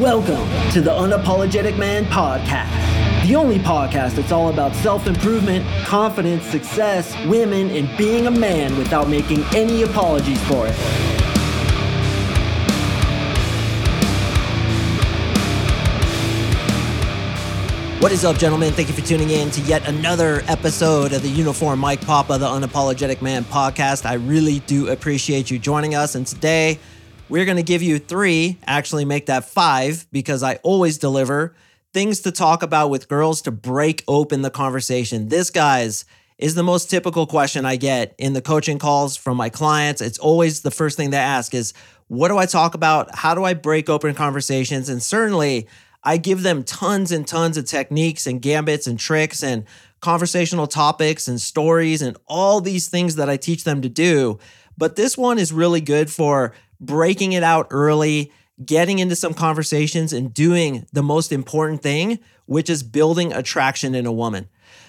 Welcome to the Unapologetic Man Podcast, the only podcast that's all about self improvement, confidence, success, women, and being a man without making any apologies for it. What is up, gentlemen? Thank you for tuning in to yet another episode of the Uniform Mike Papa, the Unapologetic Man podcast. I really do appreciate you joining us. And today, we're going to give you three, actually, make that five, because I always deliver things to talk about with girls to break open the conversation. This, guys, is the most typical question I get in the coaching calls from my clients. It's always the first thing they ask is, what do I talk about? How do I break open conversations? And certainly, I give them tons and tons of techniques and gambits and tricks and conversational topics and stories and all these things that I teach them to do. But this one is really good for breaking it out early, getting into some conversations, and doing the most important thing, which is building attraction in a woman.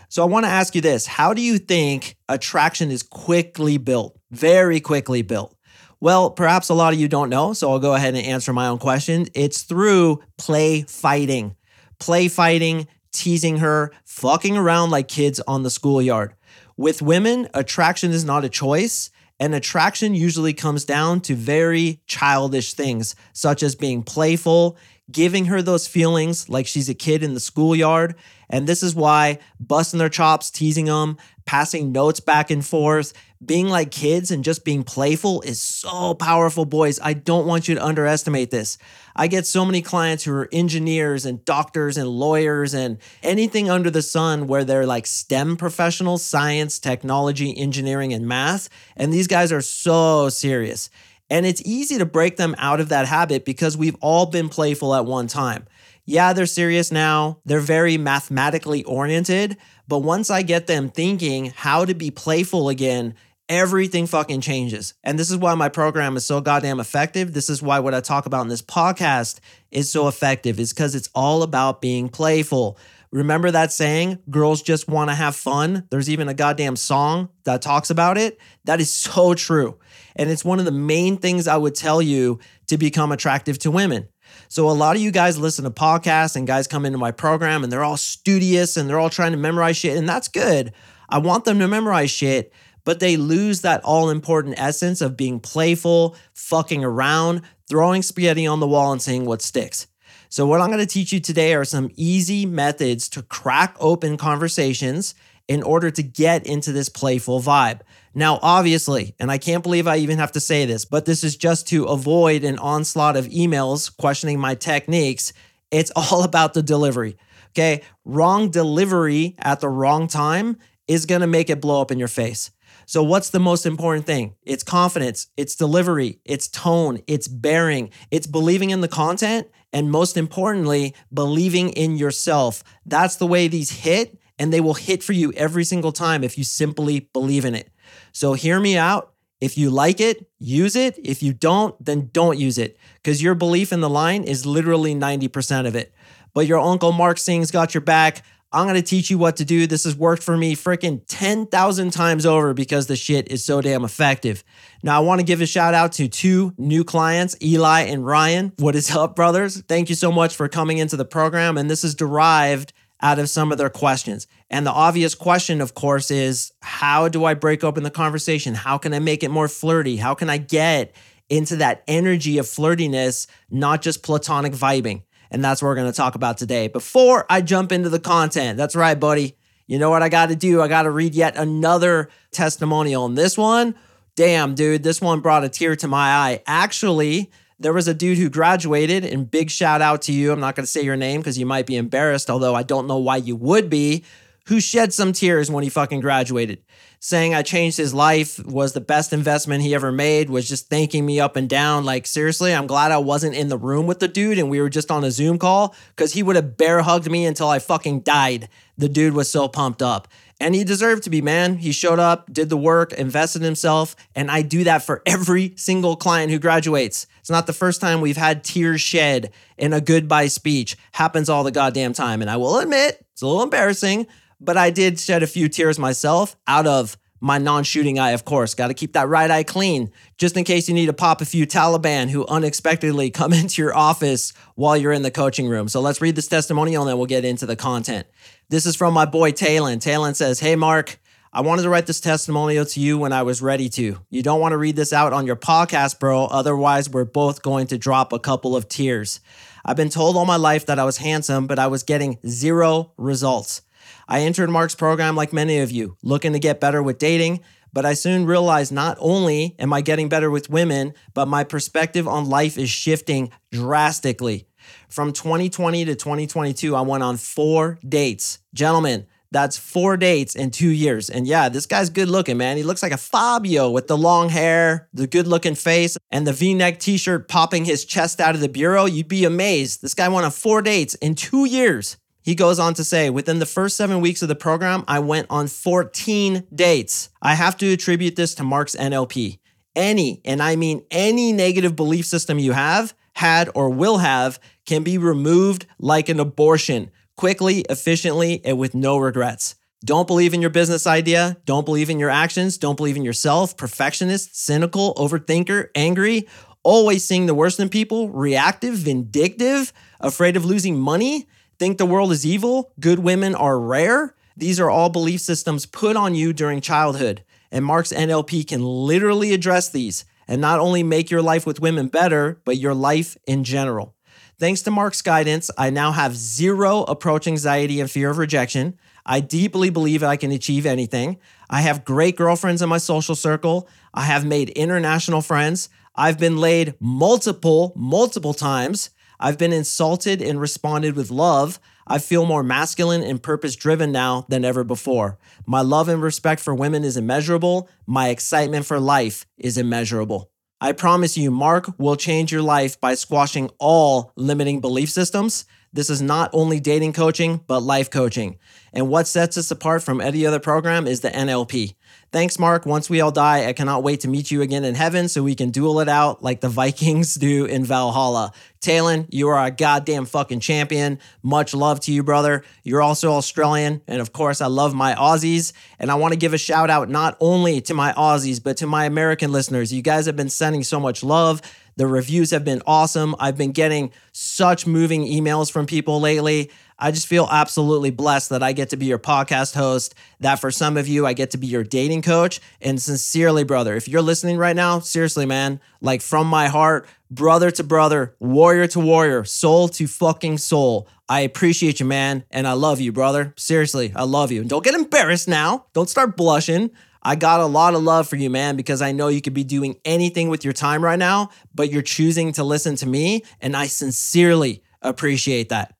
So I want to ask you this How do you think attraction is quickly built? Very quickly built. Well, perhaps a lot of you don't know, so I'll go ahead and answer my own question. It's through play fighting, play fighting, teasing her, fucking around like kids on the schoolyard. With women, attraction is not a choice. And attraction usually comes down to very childish things, such as being playful, giving her those feelings like she's a kid in the schoolyard. And this is why busting their chops, teasing them, passing notes back and forth, being like kids and just being playful is so powerful, boys. I don't want you to underestimate this. I get so many clients who are engineers and doctors and lawyers and anything under the sun where they're like STEM professionals science, technology, engineering, and math. And these guys are so serious. And it's easy to break them out of that habit because we've all been playful at one time. Yeah, they're serious now. They're very mathematically oriented. But once I get them thinking how to be playful again, everything fucking changes. And this is why my program is so goddamn effective. This is why what I talk about in this podcast is so effective, is because it's all about being playful. Remember that saying, girls just want to have fun? There's even a goddamn song that talks about it. That is so true. And it's one of the main things I would tell you to become attractive to women. So, a lot of you guys listen to podcasts and guys come into my program and they're all studious and they're all trying to memorize shit. And that's good. I want them to memorize shit but they lose that all important essence of being playful, fucking around, throwing spaghetti on the wall and seeing what sticks. So, what I'm going to teach you today are some easy methods to crack open conversations in order to get into this playful vibe. Now, obviously, and I can't believe I even have to say this, but this is just to avoid an onslaught of emails questioning my techniques. It's all about the delivery. Okay. Wrong delivery at the wrong time is going to make it blow up in your face. So, what's the most important thing? It's confidence, it's delivery, it's tone, it's bearing, it's believing in the content, and most importantly, believing in yourself. That's the way these hit, and they will hit for you every single time if you simply believe in it. So, hear me out. If you like it, use it. If you don't, then don't use it because your belief in the line is literally 90% of it. But your Uncle Mark Sing's got your back. I'm going to teach you what to do. This has worked for me freaking 10,000 times over because the shit is so damn effective. Now, I want to give a shout out to two new clients, Eli and Ryan. What is up, brothers? Thank you so much for coming into the program. And this is derived out of some of their questions. And the obvious question, of course, is how do I break open the conversation? How can I make it more flirty? How can I get into that energy of flirtiness, not just platonic vibing? And that's what we're going to talk about today. Before I jump into the content, that's right, buddy. You know what I got to do? I got to read yet another testimonial. And this one, damn, dude, this one brought a tear to my eye. Actually, there was a dude who graduated, and big shout out to you. I'm not going to say your name because you might be embarrassed, although I don't know why you would be, who shed some tears when he fucking graduated saying I changed his life, was the best investment he ever made, was just thanking me up and down. Like, seriously, I'm glad I wasn't in the room with the dude and we were just on a Zoom call because he would have bear hugged me until I fucking died. The dude was so pumped up. And he deserved to be, man. He showed up, did the work, invested himself. And I do that for every single client who graduates. It's not the first time we've had tears shed in a goodbye speech. Happens all the goddamn time. And I will admit, it's a little embarrassing, but I did shed a few tears myself out of my non shooting eye, of course. Got to keep that right eye clean, just in case you need to pop a few Taliban who unexpectedly come into your office while you're in the coaching room. So let's read this testimonial and then we'll get into the content. This is from my boy Talon. Talon says, Hey, Mark. I wanted to write this testimonial to you when I was ready to. You don't want to read this out on your podcast, bro. Otherwise, we're both going to drop a couple of tears. I've been told all my life that I was handsome, but I was getting zero results. I entered Mark's program like many of you, looking to get better with dating, but I soon realized not only am I getting better with women, but my perspective on life is shifting drastically. From 2020 to 2022, I went on four dates. Gentlemen, that's four dates in two years. And yeah, this guy's good looking, man. He looks like a Fabio with the long hair, the good looking face, and the v neck t shirt popping his chest out of the bureau. You'd be amazed. This guy went on four dates in two years. He goes on to say, within the first seven weeks of the program, I went on 14 dates. I have to attribute this to Mark's NLP. Any, and I mean any negative belief system you have, had, or will have can be removed like an abortion quickly, efficiently, and with no regrets. Don't believe in your business idea. Don't believe in your actions. Don't believe in yourself. Perfectionist, cynical, overthinker, angry, always seeing the worst in people, reactive, vindictive, afraid of losing money, think the world is evil, good women are rare. These are all belief systems put on you during childhood. And Mark's NLP can literally address these and not only make your life with women better, but your life in general. Thanks to Mark's guidance, I now have zero approach anxiety and fear of rejection. I deeply believe I can achieve anything. I have great girlfriends in my social circle. I have made international friends. I've been laid multiple, multiple times. I've been insulted and responded with love. I feel more masculine and purpose driven now than ever before. My love and respect for women is immeasurable. My excitement for life is immeasurable. I promise you, Mark will change your life by squashing all limiting belief systems. This is not only dating coaching, but life coaching. And what sets us apart from any other program is the NLP. Thanks, Mark. Once we all die, I cannot wait to meet you again in heaven so we can duel it out like the Vikings do in Valhalla. Talon, you are a goddamn fucking champion. Much love to you, brother. You're also Australian. And of course, I love my Aussies. And I want to give a shout out not only to my Aussies, but to my American listeners. You guys have been sending so much love. The reviews have been awesome. I've been getting such moving emails from people lately. I just feel absolutely blessed that I get to be your podcast host, that for some of you, I get to be your dating coach. And sincerely, brother, if you're listening right now, seriously, man, like from my heart, brother to brother, warrior to warrior, soul to fucking soul. I appreciate you, man. And I love you, brother. Seriously, I love you. And don't get embarrassed now. Don't start blushing. I got a lot of love for you, man, because I know you could be doing anything with your time right now, but you're choosing to listen to me. And I sincerely appreciate that.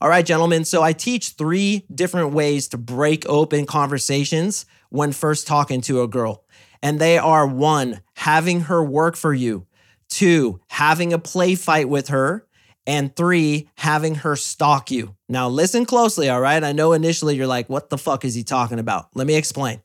All right, gentlemen. So I teach three different ways to break open conversations when first talking to a girl. And they are one, having her work for you, two, having a play fight with her, and three, having her stalk you. Now, listen closely, all right? I know initially you're like, what the fuck is he talking about? Let me explain.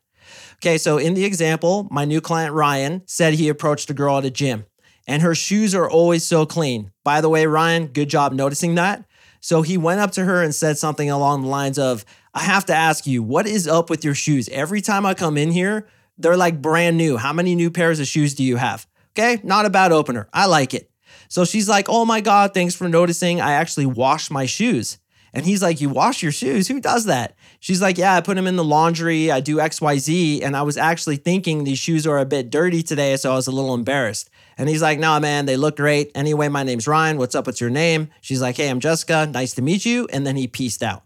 Okay, so in the example, my new client Ryan said he approached a girl at a gym and her shoes are always so clean. By the way, Ryan, good job noticing that. So he went up to her and said something along the lines of, I have to ask you, what is up with your shoes? Every time I come in here, they're like brand new. How many new pairs of shoes do you have? Okay, not a bad opener. I like it. So she's like, Oh my God, thanks for noticing. I actually wash my shoes. And he's like, You wash your shoes? Who does that? She's like, Yeah, I put them in the laundry. I do XYZ. And I was actually thinking these shoes are a bit dirty today. So I was a little embarrassed. And he's like, nah, man, they look great. Anyway, my name's Ryan. What's up? What's your name? She's like, hey, I'm Jessica. Nice to meet you. And then he pieced out.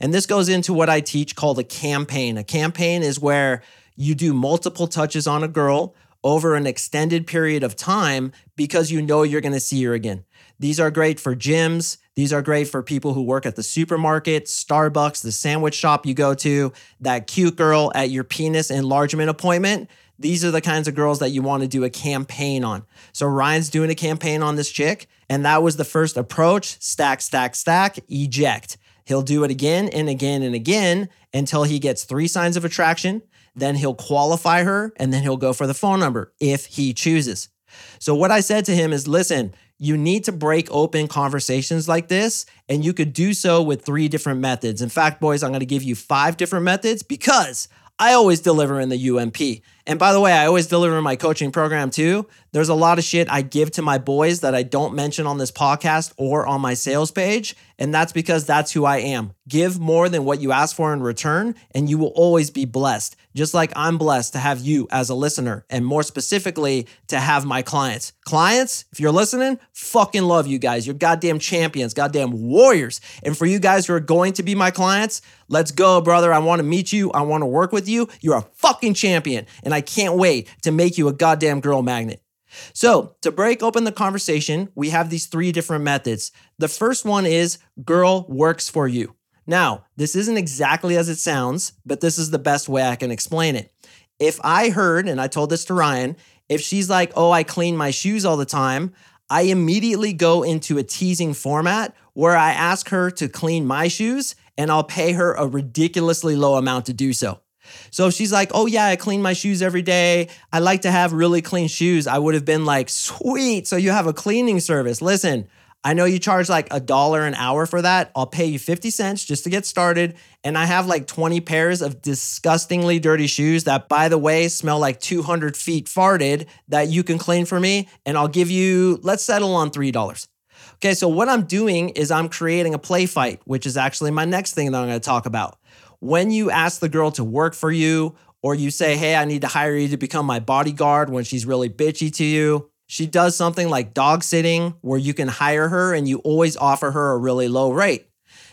And this goes into what I teach called a campaign. A campaign is where you do multiple touches on a girl over an extended period of time because you know you're going to see her again. These are great for gyms. These are great for people who work at the supermarket, Starbucks, the sandwich shop you go to, that cute girl at your penis enlargement appointment. These are the kinds of girls that you want to do a campaign on. So Ryan's doing a campaign on this chick, and that was the first approach stack, stack, stack, eject. He'll do it again and again and again until he gets three signs of attraction. Then he'll qualify her, and then he'll go for the phone number if he chooses. So, what I said to him is listen, you need to break open conversations like this, and you could do so with three different methods. In fact, boys, I'm gonna give you five different methods because I always deliver in the UMP. And by the way, I always deliver my coaching program too. There's a lot of shit I give to my boys that I don't mention on this podcast or on my sales page. And that's because that's who I am. Give more than what you ask for in return, and you will always be blessed. Just like I'm blessed to have you as a listener, and more specifically, to have my clients. Clients, if you're listening, fucking love you guys. You're goddamn champions, goddamn warriors. And for you guys who are going to be my clients, let's go, brother. I want to meet you. I want to work with you. You're a fucking champion. And I can't wait to make you a goddamn girl magnet. So, to break open the conversation, we have these three different methods. The first one is girl works for you. Now, this isn't exactly as it sounds, but this is the best way I can explain it. If I heard, and I told this to Ryan, if she's like, oh, I clean my shoes all the time, I immediately go into a teasing format where I ask her to clean my shoes and I'll pay her a ridiculously low amount to do so. So she's like, oh yeah, I clean my shoes every day. I like to have really clean shoes. I would have been like, sweet. So you have a cleaning service. Listen, I know you charge like a dollar an hour for that. I'll pay you 50 cents just to get started. And I have like 20 pairs of disgustingly dirty shoes that, by the way, smell like 200 feet farted that you can clean for me. And I'll give you, let's settle on $3. Okay, so what I'm doing is I'm creating a play fight, which is actually my next thing that I'm gonna talk about when you ask the girl to work for you, or you say, Hey, I need to hire you to become my bodyguard when she's really bitchy to you, she does something like dog sitting where you can hire her and you always offer her a really low rate.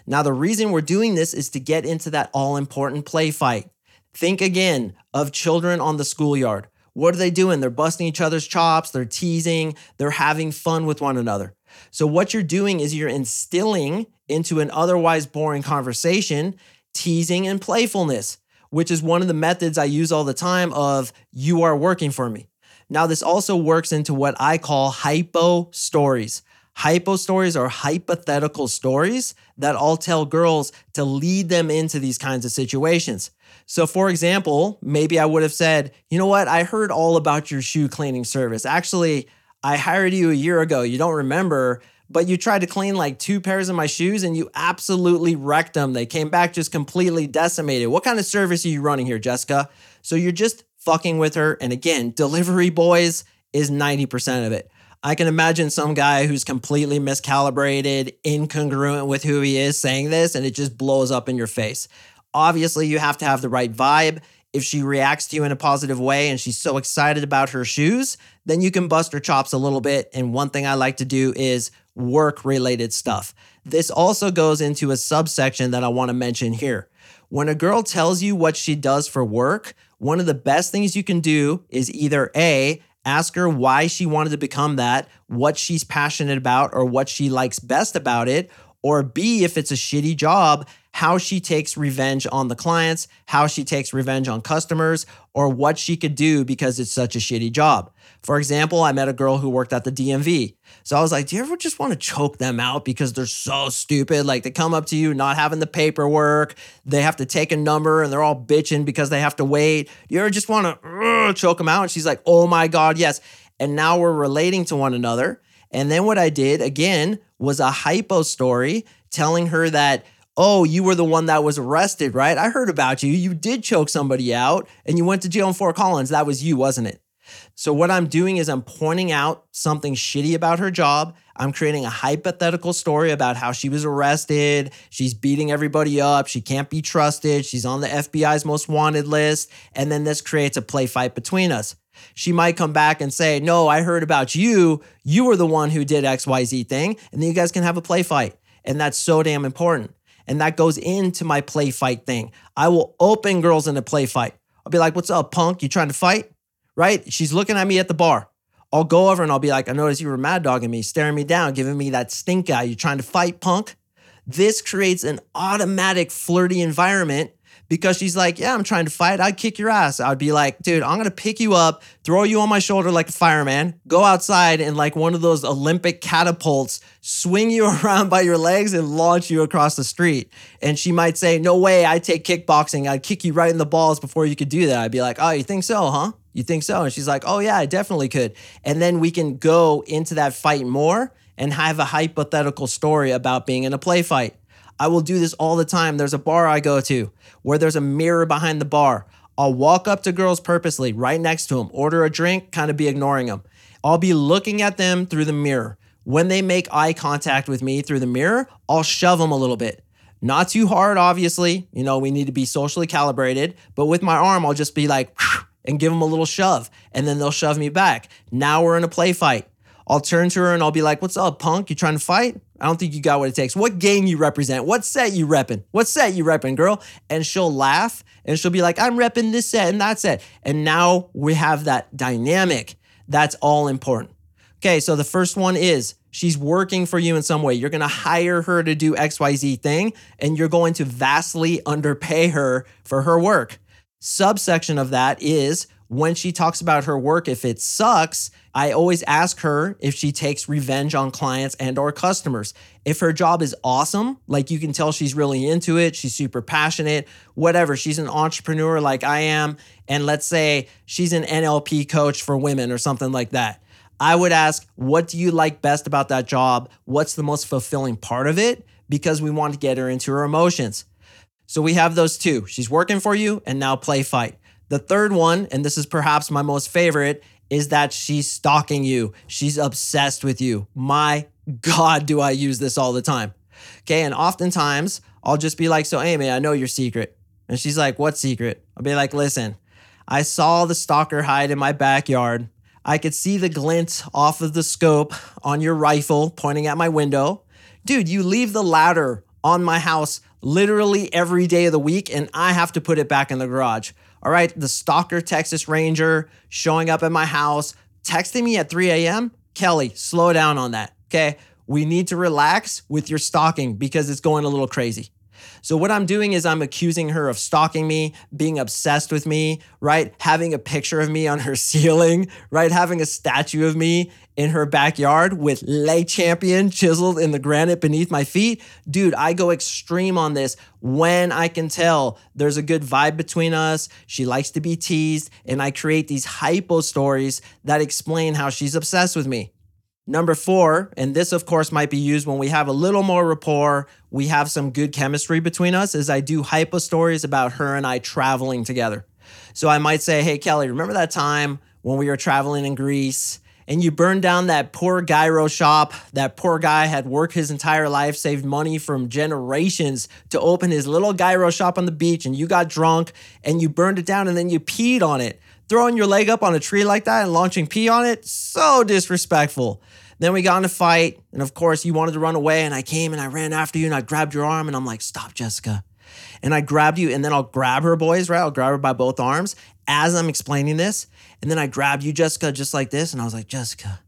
Now, the reason we're doing this is to get into that all important play fight. Think again of children on the schoolyard. What are they doing? They're busting each other's chops, they're teasing, they're having fun with one another. So, what you're doing is you're instilling into an otherwise boring conversation teasing and playfulness, which is one of the methods I use all the time of you are working for me. Now, this also works into what I call hypo stories. Hypo stories are hypothetical stories that I'll tell girls to lead them into these kinds of situations. So, for example, maybe I would have said, you know what? I heard all about your shoe cleaning service. Actually, I hired you a year ago. You don't remember, but you tried to clean like two pairs of my shoes and you absolutely wrecked them. They came back just completely decimated. What kind of service are you running here, Jessica? So you're just fucking with her. And again, delivery boys is 90% of it. I can imagine some guy who's completely miscalibrated, incongruent with who he is saying this, and it just blows up in your face. Obviously, you have to have the right vibe. If she reacts to you in a positive way and she's so excited about her shoes, then you can bust her chops a little bit. And one thing I like to do is work related stuff. This also goes into a subsection that I want to mention here. When a girl tells you what she does for work, one of the best things you can do is either A, ask her why she wanted to become that, what she's passionate about, or what she likes best about it, or B, if it's a shitty job, how she takes revenge on the clients, how she takes revenge on customers, or what she could do because it's such a shitty job. For example, I met a girl who worked at the DMV. So I was like, do you ever just want to choke them out because they're so stupid? Like they come up to you not having the paperwork, they have to take a number and they're all bitching because they have to wait. You ever just want to uh, choke them out? And she's like, oh my God, yes. And now we're relating to one another. And then what I did again was a hypo story telling her that, oh, you were the one that was arrested, right? I heard about you. You did choke somebody out and you went to jail in Fort Collins. That was you, wasn't it? So, what I'm doing is I'm pointing out something shitty about her job. I'm creating a hypothetical story about how she was arrested. She's beating everybody up. She can't be trusted. She's on the FBI's most wanted list. And then this creates a play fight between us. She might come back and say, No, I heard about you. You were the one who did XYZ thing. And then you guys can have a play fight. And that's so damn important. And that goes into my play fight thing. I will open girls in a play fight. I'll be like, What's up, punk? You trying to fight? right? She's looking at me at the bar. I'll go over and I'll be like, I noticed you were mad dogging me, staring me down, giving me that stink eye. You trying to fight, punk? This creates an automatic flirty environment because she's like, Yeah, I'm trying to fight. I'd kick your ass. I'd be like, Dude, I'm going to pick you up, throw you on my shoulder like a fireman, go outside and like one of those Olympic catapults, swing you around by your legs and launch you across the street. And she might say, No way, I take kickboxing. I'd kick you right in the balls before you could do that. I'd be like, Oh, you think so, huh? You think so? And she's like, Oh, yeah, I definitely could. And then we can go into that fight more and have a hypothetical story about being in a play fight. I will do this all the time. There's a bar I go to where there's a mirror behind the bar. I'll walk up to girls purposely right next to them, order a drink, kind of be ignoring them. I'll be looking at them through the mirror. When they make eye contact with me through the mirror, I'll shove them a little bit. Not too hard, obviously. You know, we need to be socially calibrated, but with my arm, I'll just be like, and give them a little shove, and then they'll shove me back. Now we're in a play fight. I'll turn to her and I'll be like, "What's up, punk? You trying to fight? I don't think you got what it takes. What game you represent? What set you repping? What set you repping, girl?" And she'll laugh and she'll be like, "I'm repping this set and that set." And now we have that dynamic. That's all important. Okay, so the first one is she's working for you in some way. You're going to hire her to do XYZ thing and you're going to vastly underpay her for her work. Subsection of that is when she talks about her work if it sucks i always ask her if she takes revenge on clients and or customers. If her job is awesome like you can tell she's really into it she's super passionate whatever she's an entrepreneur like i am and let's say she's an nlp coach for women or something like that i would ask what do you like best about that job? What's the most fulfilling part of it? Because we want to get her into her emotions. So we have those two. She's working for you and now play fight the third one, and this is perhaps my most favorite, is that she's stalking you. She's obsessed with you. My God, do I use this all the time. Okay. And oftentimes I'll just be like, So, Amy, I know your secret. And she's like, What secret? I'll be like, Listen, I saw the stalker hide in my backyard. I could see the glint off of the scope on your rifle pointing at my window. Dude, you leave the ladder on my house literally every day of the week, and I have to put it back in the garage. All right, the stalker Texas Ranger showing up at my house, texting me at 3 a.m. Kelly, slow down on that. Okay. We need to relax with your stalking because it's going a little crazy. So, what I'm doing is I'm accusing her of stalking me, being obsessed with me, right? Having a picture of me on her ceiling, right? Having a statue of me in her backyard with lay Champion chiseled in the granite beneath my feet. Dude, I go extreme on this when I can tell there's a good vibe between us. She likes to be teased, and I create these hypo stories that explain how she's obsessed with me. Number four, and this of course might be used when we have a little more rapport, we have some good chemistry between us, is I do hypo stories about her and I traveling together. So I might say, Hey, Kelly, remember that time when we were traveling in Greece and you burned down that poor gyro shop? That poor guy had worked his entire life, saved money from generations to open his little gyro shop on the beach, and you got drunk and you burned it down and then you peed on it throwing your leg up on a tree like that and launching pee on it, so disrespectful. Then we got in a fight, and of course, you wanted to run away, and I came and I ran after you and I grabbed your arm, and I'm like, stop, Jessica. And I grabbed you, and then I'll grab her, boys, right? I'll grab her by both arms as I'm explaining this. And then I grabbed you, Jessica, just like this, and I was like, Jessica,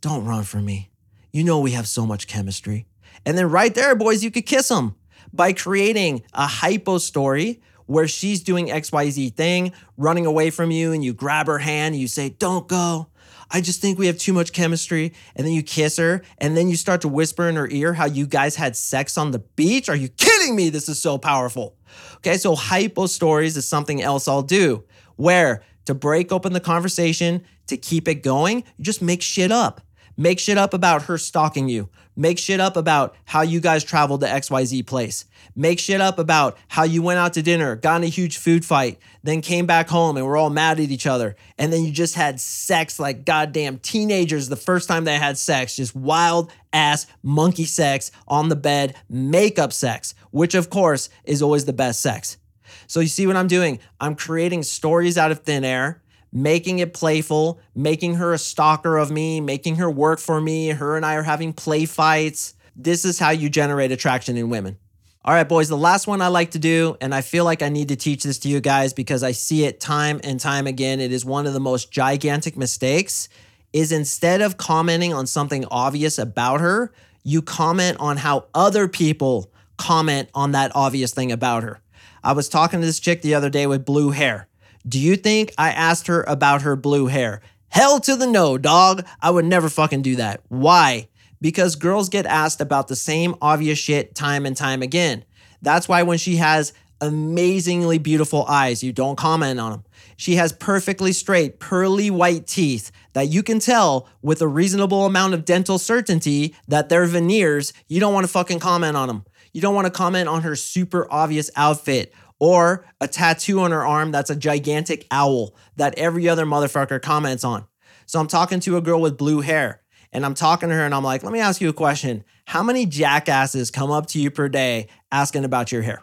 don't run from me. You know we have so much chemistry. And then right there, boys, you could kiss them by creating a hypo story where she's doing XYZ thing, running away from you, and you grab her hand and you say, Don't go. I just think we have too much chemistry. And then you kiss her, and then you start to whisper in her ear how you guys had sex on the beach. Are you kidding me? This is so powerful. Okay, so hypo stories is something else I'll do where to break open the conversation, to keep it going, you just make shit up. Make shit up about her stalking you. Make shit up about how you guys traveled to XYZ place. Make shit up about how you went out to dinner, got in a huge food fight, then came back home and we're all mad at each other. And then you just had sex like goddamn teenagers the first time they had sex, just wild ass monkey sex on the bed, makeup sex, which of course is always the best sex. So you see what I'm doing? I'm creating stories out of thin air making it playful, making her a stalker of me, making her work for me. Her and I are having play fights. This is how you generate attraction in women. All right, boys, the last one I like to do, and I feel like I need to teach this to you guys because I see it time and time again. It is one of the most gigantic mistakes is instead of commenting on something obvious about her, you comment on how other people comment on that obvious thing about her. I was talking to this chick the other day with blue hair. Do you think I asked her about her blue hair? Hell to the no, dog. I would never fucking do that. Why? Because girls get asked about the same obvious shit time and time again. That's why when she has amazingly beautiful eyes, you don't comment on them. She has perfectly straight, pearly white teeth that you can tell with a reasonable amount of dental certainty that they're veneers. You don't want to fucking comment on them. You don't want to comment on her super obvious outfit or a tattoo on her arm that's a gigantic owl that every other motherfucker comments on. So I'm talking to a girl with blue hair and I'm talking to her and I'm like, let me ask you a question. How many jackasses come up to you per day asking about your hair?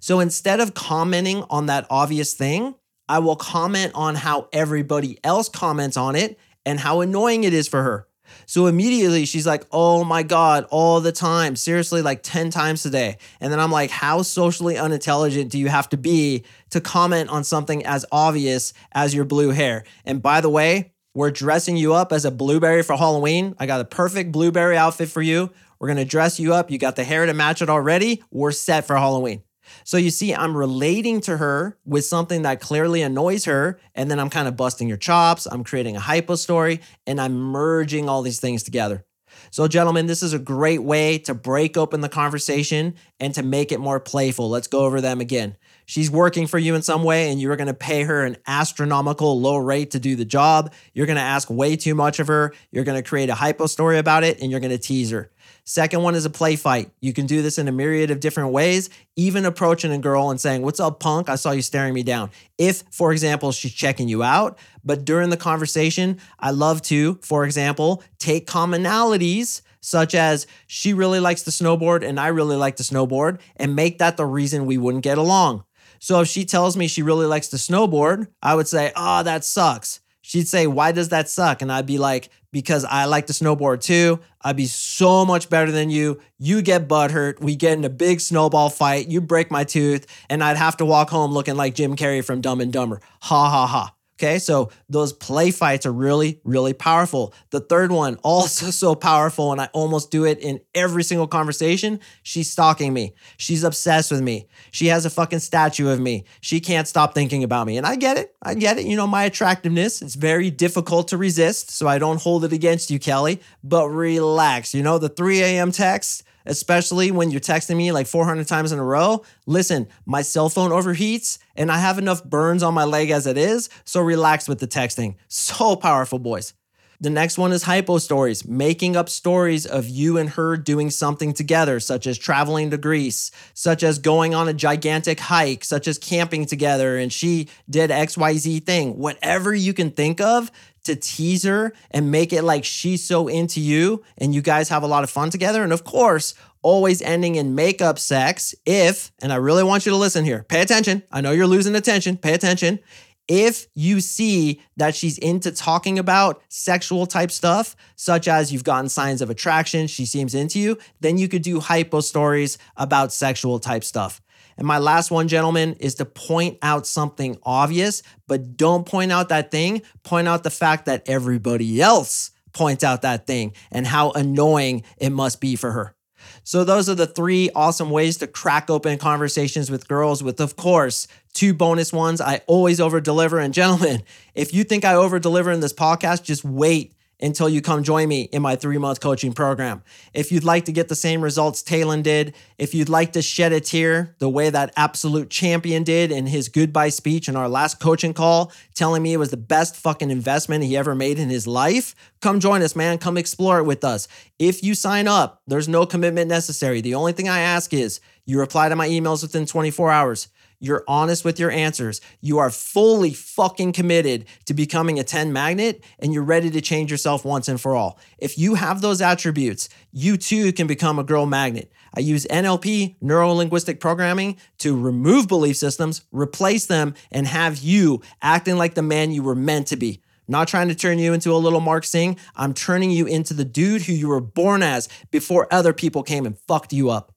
So instead of commenting on that obvious thing, I will comment on how everybody else comments on it and how annoying it is for her. So immediately she's like, oh my God, all the time. Seriously, like 10 times a day. And then I'm like, how socially unintelligent do you have to be to comment on something as obvious as your blue hair? And by the way, we're dressing you up as a blueberry for Halloween. I got a perfect blueberry outfit for you. We're gonna dress you up. You got the hair to match it already. We're set for Halloween. So you see, I'm relating to her with something that clearly annoys her, and then I'm kind of busting your chops. I'm creating a hypo story, and I'm merging all these things together. So, gentlemen, this is a great way to break open the conversation and to make it more playful. Let's go over them again. She's working for you in some way, and you're going to pay her an astronomical low rate to do the job. You're going to ask way too much of her. You're going to create a hypo story about it, and you're going to tease her. Second one is a play fight. You can do this in a myriad of different ways, even approaching a girl and saying, What's up, punk? I saw you staring me down. If, for example, she's checking you out, but during the conversation, I love to, for example, take commonalities such as she really likes to snowboard and I really like to snowboard and make that the reason we wouldn't get along. So if she tells me she really likes to snowboard, I would say, Oh, that sucks. She'd say, Why does that suck? And I'd be like, Because I like to snowboard too. I'd be so much better than you. You get butthurt. We get in a big snowball fight. You break my tooth. And I'd have to walk home looking like Jim Carrey from Dumb and Dumber. Ha ha ha. Okay, so those play fights are really, really powerful. The third one, also so powerful, and I almost do it in every single conversation. She's stalking me. She's obsessed with me. She has a fucking statue of me. She can't stop thinking about me. And I get it. I get it. You know, my attractiveness, it's very difficult to resist. So I don't hold it against you, Kelly, but relax. You know, the 3 a.m. text, especially when you're texting me like 400 times in a row. Listen, my cell phone overheats and I have enough burns on my leg as it is, so relax with the texting. So powerful, boys. The next one is hypo stories, making up stories of you and her doing something together, such as traveling to Greece, such as going on a gigantic hike, such as camping together, and she did XYZ thing. Whatever you can think of to tease her and make it like she's so into you and you guys have a lot of fun together. And of course, always ending in makeup sex if, and I really want you to listen here, pay attention. I know you're losing attention, pay attention. If you see that she's into talking about sexual type stuff, such as you've gotten signs of attraction, she seems into you, then you could do hypo stories about sexual type stuff. And my last one, gentlemen, is to point out something obvious, but don't point out that thing. Point out the fact that everybody else points out that thing and how annoying it must be for her. So, those are the three awesome ways to crack open conversations with girls, with, of course, two bonus ones. I always over deliver. And, gentlemen, if you think I over deliver in this podcast, just wait until you come join me in my three month coaching program. If you'd like to get the same results Talon did, if you'd like to shed a tear the way that absolute champion did in his goodbye speech in our last coaching call, telling me it was the best fucking investment he ever made in his life, come join us, man. Come explore it with us. If you sign up, there's no commitment necessary. The only thing I ask is you reply to my emails within 24 hours. You're honest with your answers. You are fully fucking committed to becoming a 10 magnet and you're ready to change yourself once and for all. If you have those attributes, you too can become a girl magnet. I use NLP, neuro linguistic programming, to remove belief systems, replace them, and have you acting like the man you were meant to be. Not trying to turn you into a little Mark Sing. I'm turning you into the dude who you were born as before other people came and fucked you up.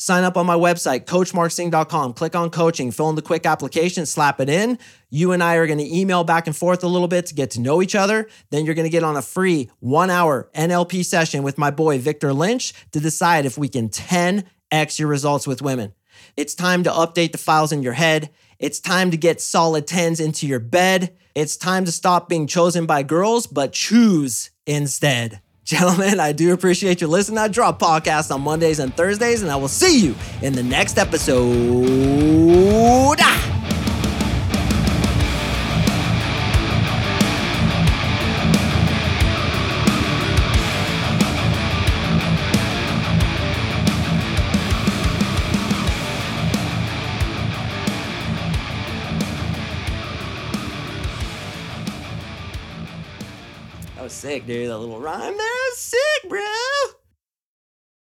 Sign up on my website, coachmarksing.com. Click on coaching, fill in the quick application, slap it in. You and I are going to email back and forth a little bit to get to know each other. Then you're going to get on a free one hour NLP session with my boy, Victor Lynch, to decide if we can 10x your results with women. It's time to update the files in your head. It's time to get solid 10s into your bed. It's time to stop being chosen by girls, but choose instead. Gentlemen, I do appreciate you listening. I drop podcasts on Mondays and Thursdays, and I will see you in the next episode. Ah! Sick, dude. That little rhyme there is sick, bro.